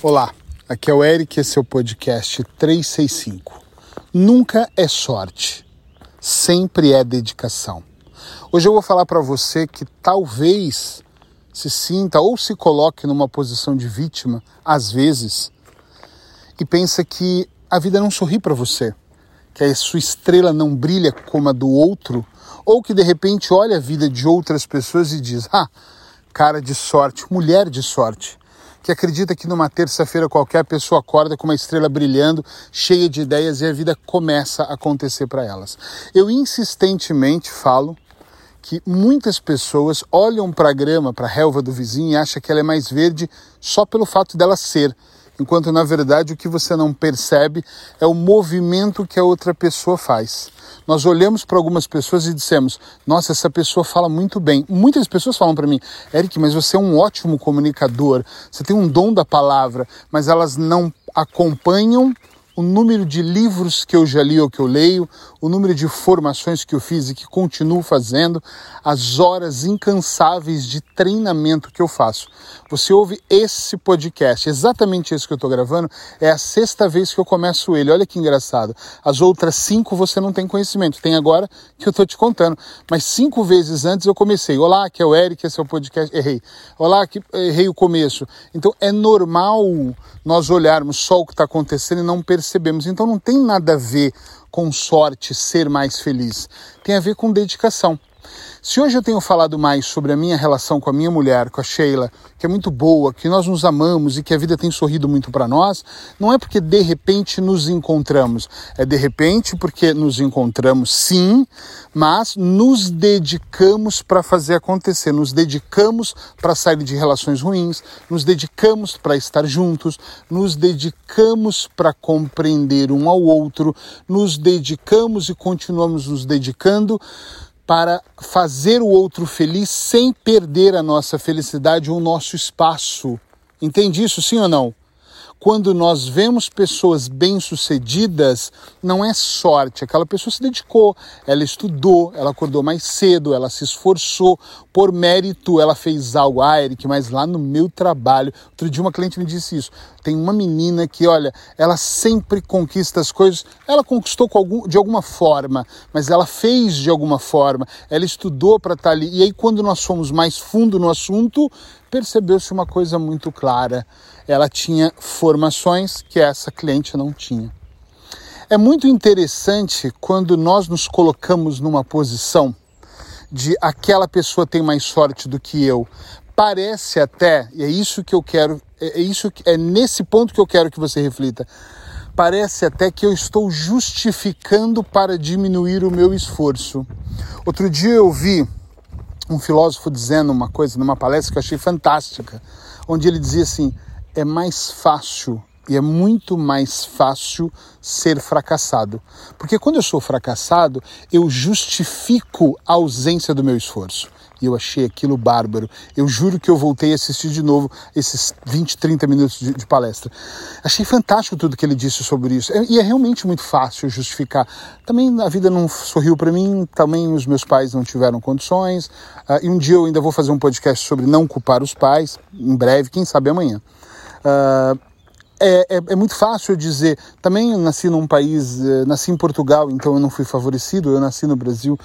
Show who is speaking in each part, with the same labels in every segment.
Speaker 1: Olá, aqui é o Eric, esse é o podcast 365. Nunca é sorte, sempre é dedicação. Hoje eu vou falar para você que talvez se sinta ou se coloque numa posição de vítima, às vezes, e pensa que a vida não sorri para você, que a sua estrela não brilha como a do outro, ou que de repente olha a vida de outras pessoas e diz: "Ah, cara de sorte, mulher de sorte" que acredita que numa terça-feira qualquer pessoa acorda com uma estrela brilhando, cheia de ideias e a vida começa a acontecer para elas. Eu insistentemente falo que muitas pessoas olham para a grama, para a relva do vizinho e acham que ela é mais verde só pelo fato dela ser, enquanto na verdade o que você não percebe é o movimento que a outra pessoa faz. Nós olhamos para algumas pessoas e dissemos: Nossa, essa pessoa fala muito bem. Muitas pessoas falam para mim: Eric, mas você é um ótimo comunicador, você tem um dom da palavra, mas elas não acompanham o número de livros que eu já li ou que eu leio, o número de formações que eu fiz e que continuo fazendo, as horas incansáveis de treinamento que eu faço. Você ouve esse podcast, exatamente esse que eu estou gravando, é a sexta vez que eu começo ele. Olha que engraçado. As outras cinco você não tem conhecimento, tem agora que eu estou te contando. Mas cinco vezes antes eu comecei. Olá, que é o Eric, esse é o podcast. Errei. Olá, que errei o começo. Então é normal nós olharmos só o que está acontecendo e não perceber percebemos. Então não tem nada a ver com sorte ser mais feliz, tem a ver com dedicação. Se hoje eu tenho falado mais sobre a minha relação com a minha mulher, com a Sheila, que é muito boa, que nós nos amamos e que a vida tem sorrido muito para nós, não é porque de repente nos encontramos, é de repente porque nos encontramos sim, mas nos dedicamos para fazer acontecer, nos dedicamos para sair de relações ruins, nos dedicamos para estar juntos, nos dedicamos para compreender um ao outro, nos dedicamos e continuamos nos dedicando para fazer o outro feliz sem perder a nossa felicidade ou o nosso espaço. Entende isso, sim ou não? quando nós vemos pessoas bem-sucedidas, não é sorte. Aquela pessoa se dedicou, ela estudou, ela acordou mais cedo, ela se esforçou, por mérito ela fez algo. Ah, Eric, mas lá no meu trabalho. Outro dia uma cliente me disse isso. Tem uma menina que, olha, ela sempre conquista as coisas. Ela conquistou algum, de alguma forma, mas ela fez de alguma forma. Ela estudou para estar tá ali. E aí, quando nós fomos mais fundo no assunto, percebeu-se uma coisa muito clara. Ela tinha formações que essa cliente não tinha. É muito interessante quando nós nos colocamos numa posição de aquela pessoa tem mais sorte do que eu. Parece até, e é isso que eu quero, é, é isso é nesse ponto que eu quero que você reflita. Parece até que eu estou justificando para diminuir o meu esforço. Outro dia eu vi um filósofo dizendo uma coisa numa palestra que eu achei fantástica, onde ele dizia assim: é mais fácil e é muito mais fácil ser fracassado. Porque quando eu sou fracassado, eu justifico a ausência do meu esforço. E eu achei aquilo bárbaro. Eu juro que eu voltei a assistir de novo esses 20, 30 minutos de, de palestra. Achei fantástico tudo que ele disse sobre isso. É, e é realmente muito fácil justificar. Também a vida não sorriu para mim, também os meus pais não tiveram condições. Uh, e um dia eu ainda vou fazer um podcast sobre não culpar os pais, em breve, quem sabe amanhã. Uh, é, é, é, muito fácil dizer. Também nasci num país, eh, nasci em Portugal, então eu não fui favorecido. Eu nasci no Brasil,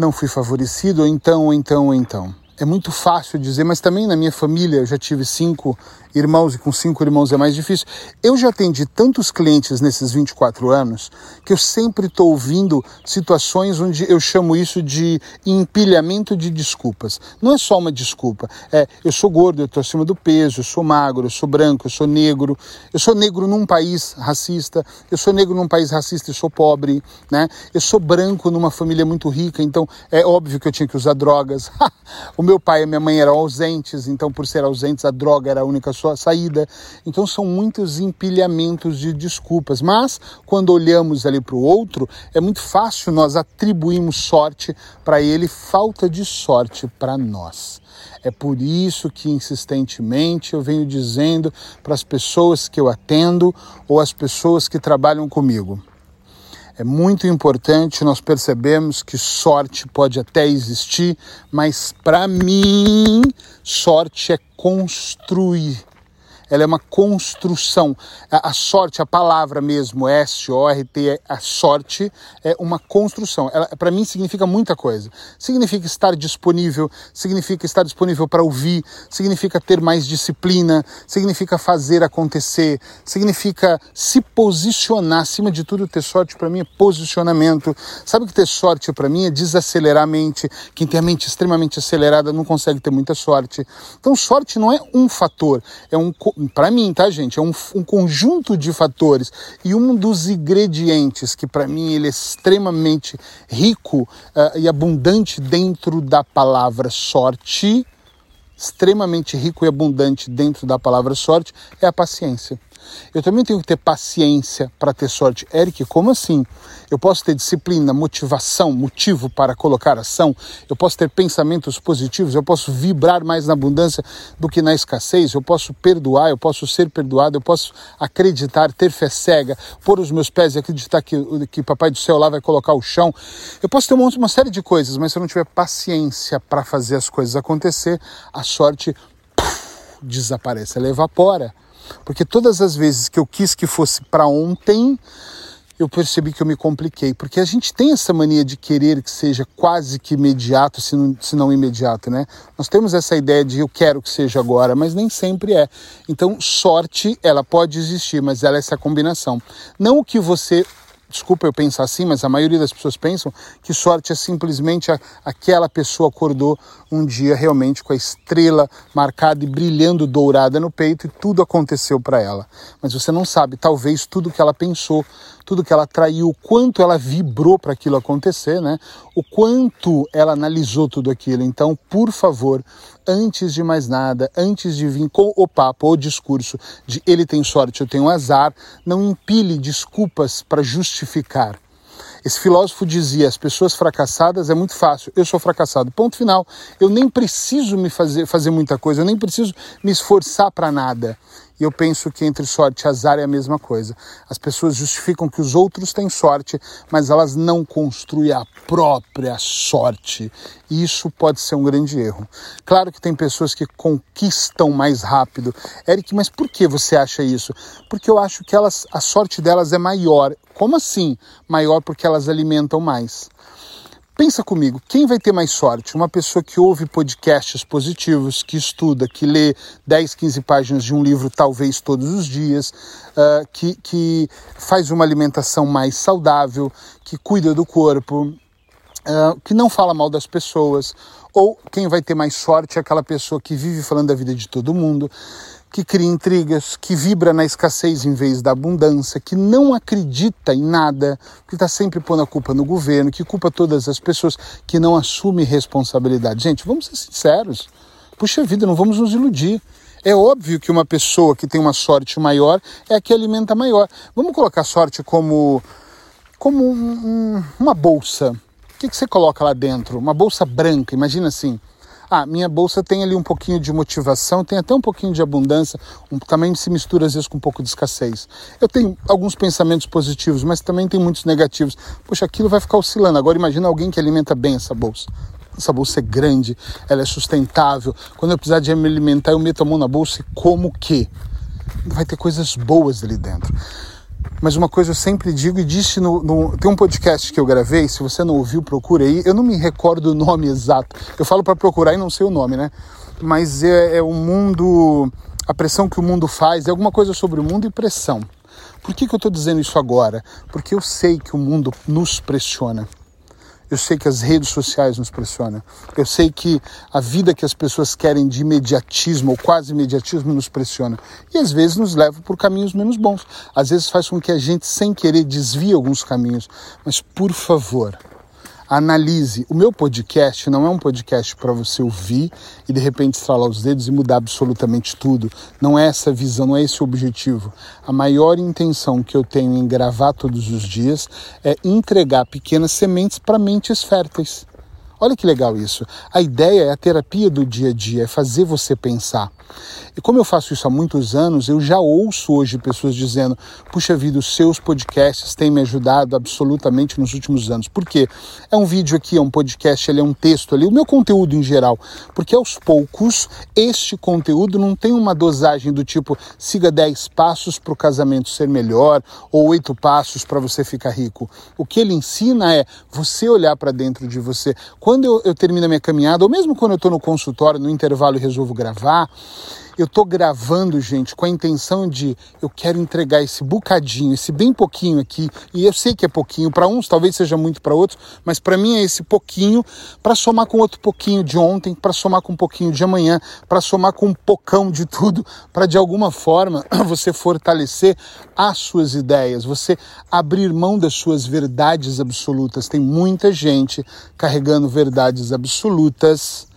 Speaker 1: não fui favorecido. Então, então, então é muito fácil dizer, mas também na minha família eu já tive cinco irmãos e com cinco irmãos é mais difícil. Eu já atendi tantos clientes nesses 24 anos que eu sempre estou ouvindo situações onde eu chamo isso de empilhamento de desculpas. Não é só uma desculpa, é eu sou gordo, eu estou acima do peso, eu sou magro, eu sou branco, eu sou negro, eu sou negro num país racista, eu sou negro num país racista e sou pobre, né? Eu sou branco numa família muito rica, então é óbvio que eu tinha que usar drogas. o meu pai e minha mãe eram ausentes, então por ser ausentes a droga era a única sua saída. Então são muitos empilhamentos de desculpas. Mas quando olhamos ali para o outro, é muito fácil nós atribuirmos sorte para ele, falta de sorte para nós. É por isso que insistentemente eu venho dizendo para as pessoas que eu atendo ou as pessoas que trabalham comigo é muito importante nós percebemos que sorte pode até existir, mas para mim, sorte é construir. Ela é uma construção. A, a sorte, a palavra mesmo, S-O-R-T, a sorte é uma construção. Ela, para mim, significa muita coisa. Significa estar disponível, significa estar disponível para ouvir, significa ter mais disciplina, significa fazer acontecer, significa se posicionar. Acima de tudo, ter sorte para mim é posicionamento. Sabe que ter sorte para mim é desacelerar a mente. Quem tem a mente extremamente acelerada não consegue ter muita sorte. Então, sorte não é um fator, é um, para mim, tá, gente? É um, um conjunto de fatores e um dos ingredientes que para mim ele é extremamente rico uh, e abundante dentro da palavra sorte, extremamente rico e abundante dentro da palavra sorte, é a paciência. Eu também tenho que ter paciência para ter sorte. Eric, como assim? Eu posso ter disciplina, motivação, motivo para colocar ação. Eu posso ter pensamentos positivos. Eu posso vibrar mais na abundância do que na escassez. Eu posso perdoar. Eu posso ser perdoado. Eu posso acreditar, ter fé cega, pôr os meus pés e acreditar que, que Papai do Céu lá vai colocar o chão. Eu posso ter uma, uma série de coisas, mas se eu não tiver paciência para fazer as coisas acontecer, a sorte desaparece, ela evapora. Porque todas as vezes que eu quis que fosse para ontem, eu percebi que eu me compliquei. Porque a gente tem essa mania de querer que seja quase que imediato, se não, se não imediato, né? Nós temos essa ideia de eu quero que seja agora, mas nem sempre é. Então, sorte, ela pode existir, mas ela é essa combinação. Não o que você desculpa eu pensar assim, mas a maioria das pessoas pensam que sorte é simplesmente a, aquela pessoa acordou um dia realmente com a estrela marcada e brilhando dourada no peito e tudo aconteceu para ela. Mas você não sabe, talvez tudo que ela pensou, tudo que ela traiu, o quanto ela vibrou para aquilo acontecer, né? O quanto ela analisou tudo aquilo. Então, por favor, antes de mais nada, antes de vir com o papo ou discurso de ele tem sorte, eu tenho azar, não empilhe desculpas para justificar. Esse filósofo dizia: as pessoas fracassadas é muito fácil, eu sou fracassado. Ponto final. Eu nem preciso me fazer, fazer muita coisa, eu nem preciso me esforçar para nada. E eu penso que entre sorte e azar é a mesma coisa. As pessoas justificam que os outros têm sorte, mas elas não construem a própria sorte. E isso pode ser um grande erro. Claro que tem pessoas que conquistam mais rápido. Eric, mas por que você acha isso? Porque eu acho que elas, a sorte delas é maior. Como assim? Maior porque elas alimentam mais. Pensa comigo, quem vai ter mais sorte? Uma pessoa que ouve podcasts positivos, que estuda, que lê 10, 15 páginas de um livro talvez todos os dias, uh, que, que faz uma alimentação mais saudável, que cuida do corpo, uh, que não fala mal das pessoas. Ou quem vai ter mais sorte é aquela pessoa que vive falando da vida de todo mundo, que cria intrigas, que vibra na escassez em vez da abundância, que não acredita em nada, que está sempre pondo a culpa no governo, que culpa todas as pessoas, que não assume responsabilidade. Gente, vamos ser sinceros. Puxa vida, não vamos nos iludir. É óbvio que uma pessoa que tem uma sorte maior é a que alimenta maior. Vamos colocar sorte como, como um, uma bolsa. O que, que você coloca lá dentro? Uma bolsa branca, imagina assim ah, minha bolsa tem ali um pouquinho de motivação, tem até um pouquinho de abundância, um, também se mistura às vezes com um pouco de escassez. Eu tenho alguns pensamentos positivos, mas também tem muitos negativos. Poxa, aquilo vai ficar oscilando. Agora imagina alguém que alimenta bem essa bolsa. Essa bolsa é grande, ela é sustentável. Quando eu precisar de me alimentar, eu meto a mão na bolsa e como o quê? Vai ter coisas boas ali dentro. Mas uma coisa eu sempre digo e disse no, no, Tem um podcast que eu gravei, se você não ouviu, procura aí. Eu não me recordo o nome exato. Eu falo para procurar e não sei o nome, né? Mas é, é o mundo. A pressão que o mundo faz, é alguma coisa sobre o mundo e pressão. Por que, que eu estou dizendo isso agora? Porque eu sei que o mundo nos pressiona. Eu sei que as redes sociais nos pressionam. Eu sei que a vida que as pessoas querem de imediatismo ou quase imediatismo nos pressiona. E às vezes nos leva por caminhos menos bons. Às vezes faz com que a gente, sem querer, desvie alguns caminhos. Mas, por favor, analise. O meu podcast não é um podcast para você ouvir e de repente estralar os dedos e mudar absolutamente tudo. Não é essa visão, não é esse o objetivo. A maior intenção que eu tenho em gravar todos os dias é entregar pequenas sementes para mentes férteis. Olha que legal isso. A ideia é a terapia do dia a dia, é fazer você pensar. E como eu faço isso há muitos anos, eu já ouço hoje pessoas dizendo: puxa vida, os seus podcasts têm me ajudado absolutamente nos últimos anos. Por quê? É um vídeo aqui, é um podcast, ele é um texto ali, o meu conteúdo em geral. Porque aos poucos, este conteúdo não tem uma dosagem do tipo siga 10 passos para o casamento ser melhor ou 8 passos para você ficar rico. O que ele ensina é você olhar para dentro de você. Quando eu, eu termino a minha caminhada, ou mesmo quando eu estou no consultório, no intervalo e resolvo gravar, eu tô gravando, gente, com a intenção de eu quero entregar esse bocadinho, esse bem pouquinho aqui, e eu sei que é pouquinho, para uns talvez seja muito para outros, mas para mim é esse pouquinho para somar com outro pouquinho de ontem, para somar com um pouquinho de amanhã, para somar com um pocão de tudo, para de alguma forma você fortalecer as suas ideias, você abrir mão das suas verdades absolutas. Tem muita gente carregando verdades absolutas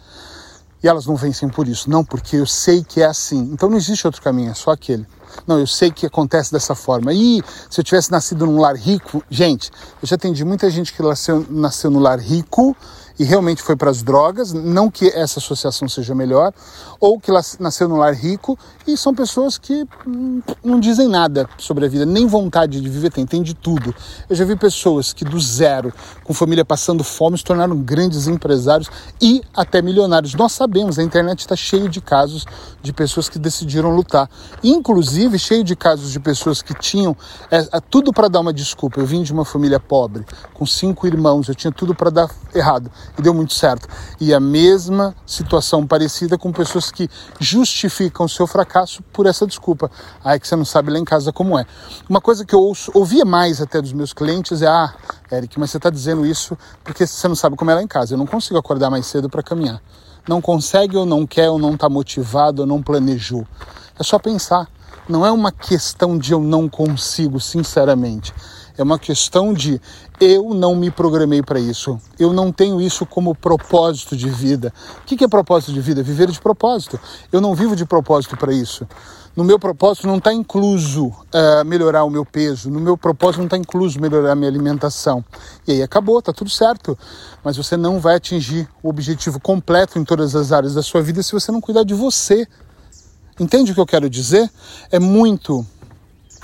Speaker 1: e elas não vencem por isso. Não, porque eu sei que é assim. Então não existe outro caminho, é só aquele. Não, eu sei que acontece dessa forma. E se eu tivesse nascido num lar rico, gente, eu já atendi muita gente que nasceu, nasceu no lar rico e realmente foi para as drogas, não que essa associação seja melhor, ou que nasceu no lar rico e são pessoas que hum, não dizem nada sobre a vida, nem vontade de viver tem, tem de tudo. Eu já vi pessoas que do zero, com família passando fome, se tornaram grandes empresários e até milionários. Nós sabemos, a internet está cheia de casos de pessoas que decidiram lutar, inclusive cheio de casos de pessoas que tinham é, é tudo para dar uma desculpa. Eu vim de uma família pobre, com cinco irmãos, eu tinha tudo para dar errado e deu muito certo. E a mesma situação parecida com pessoas que justificam o seu fracasso por essa desculpa. Ah, é que você não sabe lá em casa como é. Uma coisa que eu ouço, ouvia mais até dos meus clientes é: ah, Eric, mas você está dizendo isso porque você não sabe como é lá em casa. Eu não consigo acordar mais cedo para caminhar. Não consegue ou não quer ou não está motivado ou não planejou. É só pensar. Não é uma questão de eu não consigo, sinceramente é uma questão de eu não me programei para isso. Eu não tenho isso como propósito de vida. O que é propósito de vida? Viver de propósito. Eu não vivo de propósito para isso. No meu propósito não está incluso uh, melhorar o meu peso. No meu propósito não está incluso melhorar a minha alimentação. E aí acabou, tá tudo certo. Mas você não vai atingir o objetivo completo em todas as áreas da sua vida se você não cuidar de você. Entende o que eu quero dizer? É muito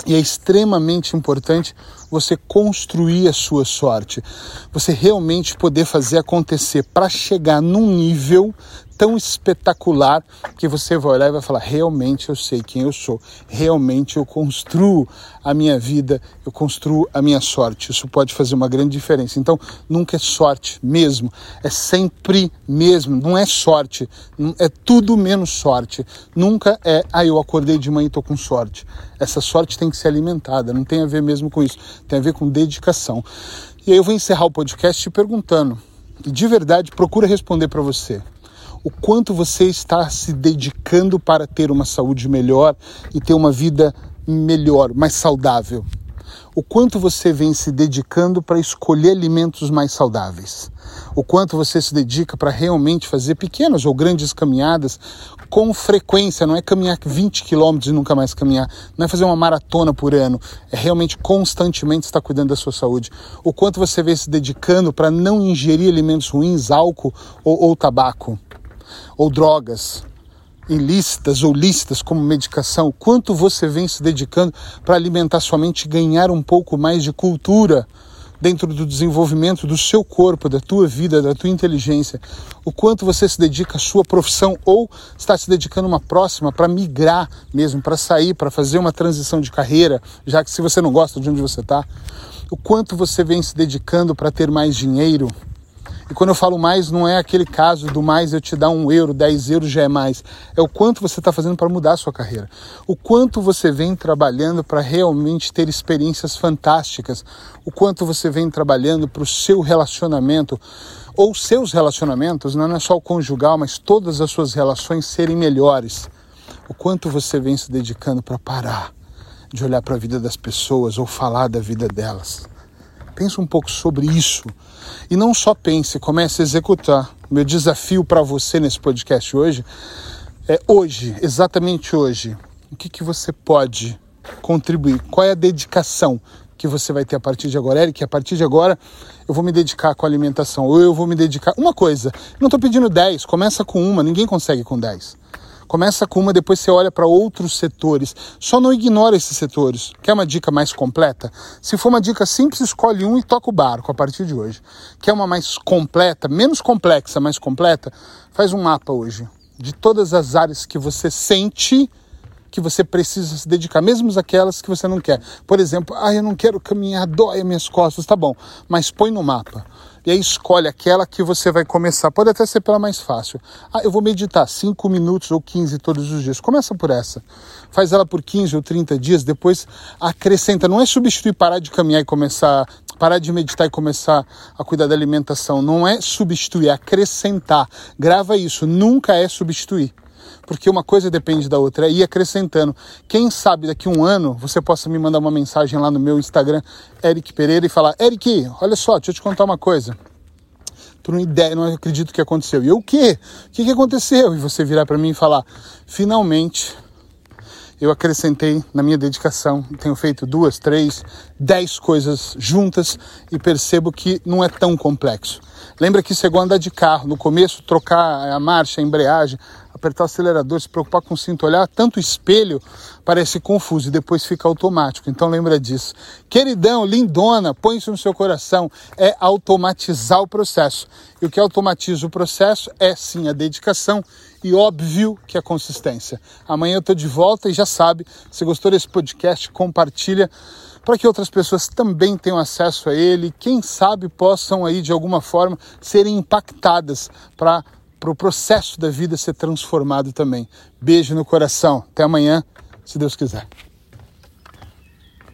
Speaker 1: e é extremamente importante você construir a sua sorte, você realmente poder fazer acontecer para chegar num nível tão espetacular que você vai olhar e vai falar: realmente eu sei quem eu sou, realmente eu construo a minha vida, eu construo a minha sorte. Isso pode fazer uma grande diferença. Então, nunca é sorte mesmo, é sempre mesmo, não é sorte, é tudo menos sorte. Nunca é, ah, eu acordei de manhã e estou com sorte. Essa sorte tem que ser alimentada, não tem a ver mesmo com isso, tem a ver com dedicação. E aí eu vou encerrar o podcast te perguntando, de verdade procura responder para você o quanto você está se dedicando para ter uma saúde melhor e ter uma vida melhor, mais saudável. O quanto você vem se dedicando para escolher alimentos mais saudáveis. O quanto você se dedica para realmente fazer pequenas ou grandes caminhadas com frequência, não é caminhar 20 quilômetros e nunca mais caminhar, não é fazer uma maratona por ano, é realmente constantemente estar cuidando da sua saúde. O quanto você vem se dedicando para não ingerir alimentos ruins, álcool ou, ou tabaco ou drogas ilícitas ou lícitas como medicação, quanto você vem se dedicando para alimentar sua mente e ganhar um pouco mais de cultura dentro do desenvolvimento do seu corpo, da tua vida, da tua inteligência, o quanto você se dedica à sua profissão ou está se dedicando a uma próxima para migrar mesmo, para sair, para fazer uma transição de carreira, já que se você não gosta de onde você está, o quanto você vem se dedicando para ter mais dinheiro, e quando eu falo mais, não é aquele caso do mais eu te dar um euro, dez euros já é mais. É o quanto você está fazendo para mudar a sua carreira. O quanto você vem trabalhando para realmente ter experiências fantásticas. O quanto você vem trabalhando para o seu relacionamento ou seus relacionamentos, não é só o conjugal, mas todas as suas relações serem melhores. O quanto você vem se dedicando para parar de olhar para a vida das pessoas ou falar da vida delas. Pense um pouco sobre isso. E não só pense, comece a executar. Meu desafio para você nesse podcast hoje é hoje, exatamente hoje, o que, que você pode contribuir? Qual é a dedicação que você vai ter a partir de agora? Eric, a partir de agora eu vou me dedicar com a alimentação, ou eu vou me dedicar. Uma coisa, não estou pedindo 10, começa com uma, ninguém consegue com 10. Começa com uma, depois você olha para outros setores. Só não ignora esses setores. Quer uma dica mais completa? Se for uma dica simples, escolhe um e toca o barco a partir de hoje. Quer uma mais completa, menos complexa, mais completa? Faz um mapa hoje de todas as áreas que você sente que você precisa se dedicar, mesmo aquelas que você não quer. Por exemplo, ah, eu não quero caminhar, dói as minhas costas, tá bom, mas põe no mapa. E aí escolhe aquela que você vai começar. Pode até ser pela mais fácil. Ah, eu vou meditar 5 minutos ou 15 todos os dias. Começa por essa. Faz ela por 15 ou 30 dias, depois acrescenta. Não é substituir parar de caminhar e começar, parar de meditar e começar a cuidar da alimentação. Não é substituir, é acrescentar. Grava isso, nunca é substituir porque uma coisa depende da outra. E acrescentando, quem sabe daqui um ano você possa me mandar uma mensagem lá no meu Instagram, Eric Pereira, e falar: Eric, olha só, deixa eu te contar uma coisa. Tu não ideia, não acredito que aconteceu. E eu o quê? O que, que aconteceu? E você virar para mim e falar: finalmente eu acrescentei na minha dedicação, tenho feito duas, três, dez coisas juntas e percebo que não é tão complexo. Lembra que isso é igual andar de carro. No começo, trocar a marcha, a embreagem, apertar o acelerador, se preocupar com o cinto, olhar tanto espelho, parece confuso e depois fica automático. Então lembra disso. Queridão, lindona, põe isso no seu coração. É automatizar o processo. E o que automatiza o processo é sim a dedicação e óbvio que a consistência. Amanhã eu estou de volta e já sabe, se gostou desse podcast, compartilha para que outras pessoas também tenham acesso a ele, quem sabe possam aí de alguma forma serem impactadas para para o processo da vida ser transformado também. Beijo no coração. Até amanhã, se Deus quiser.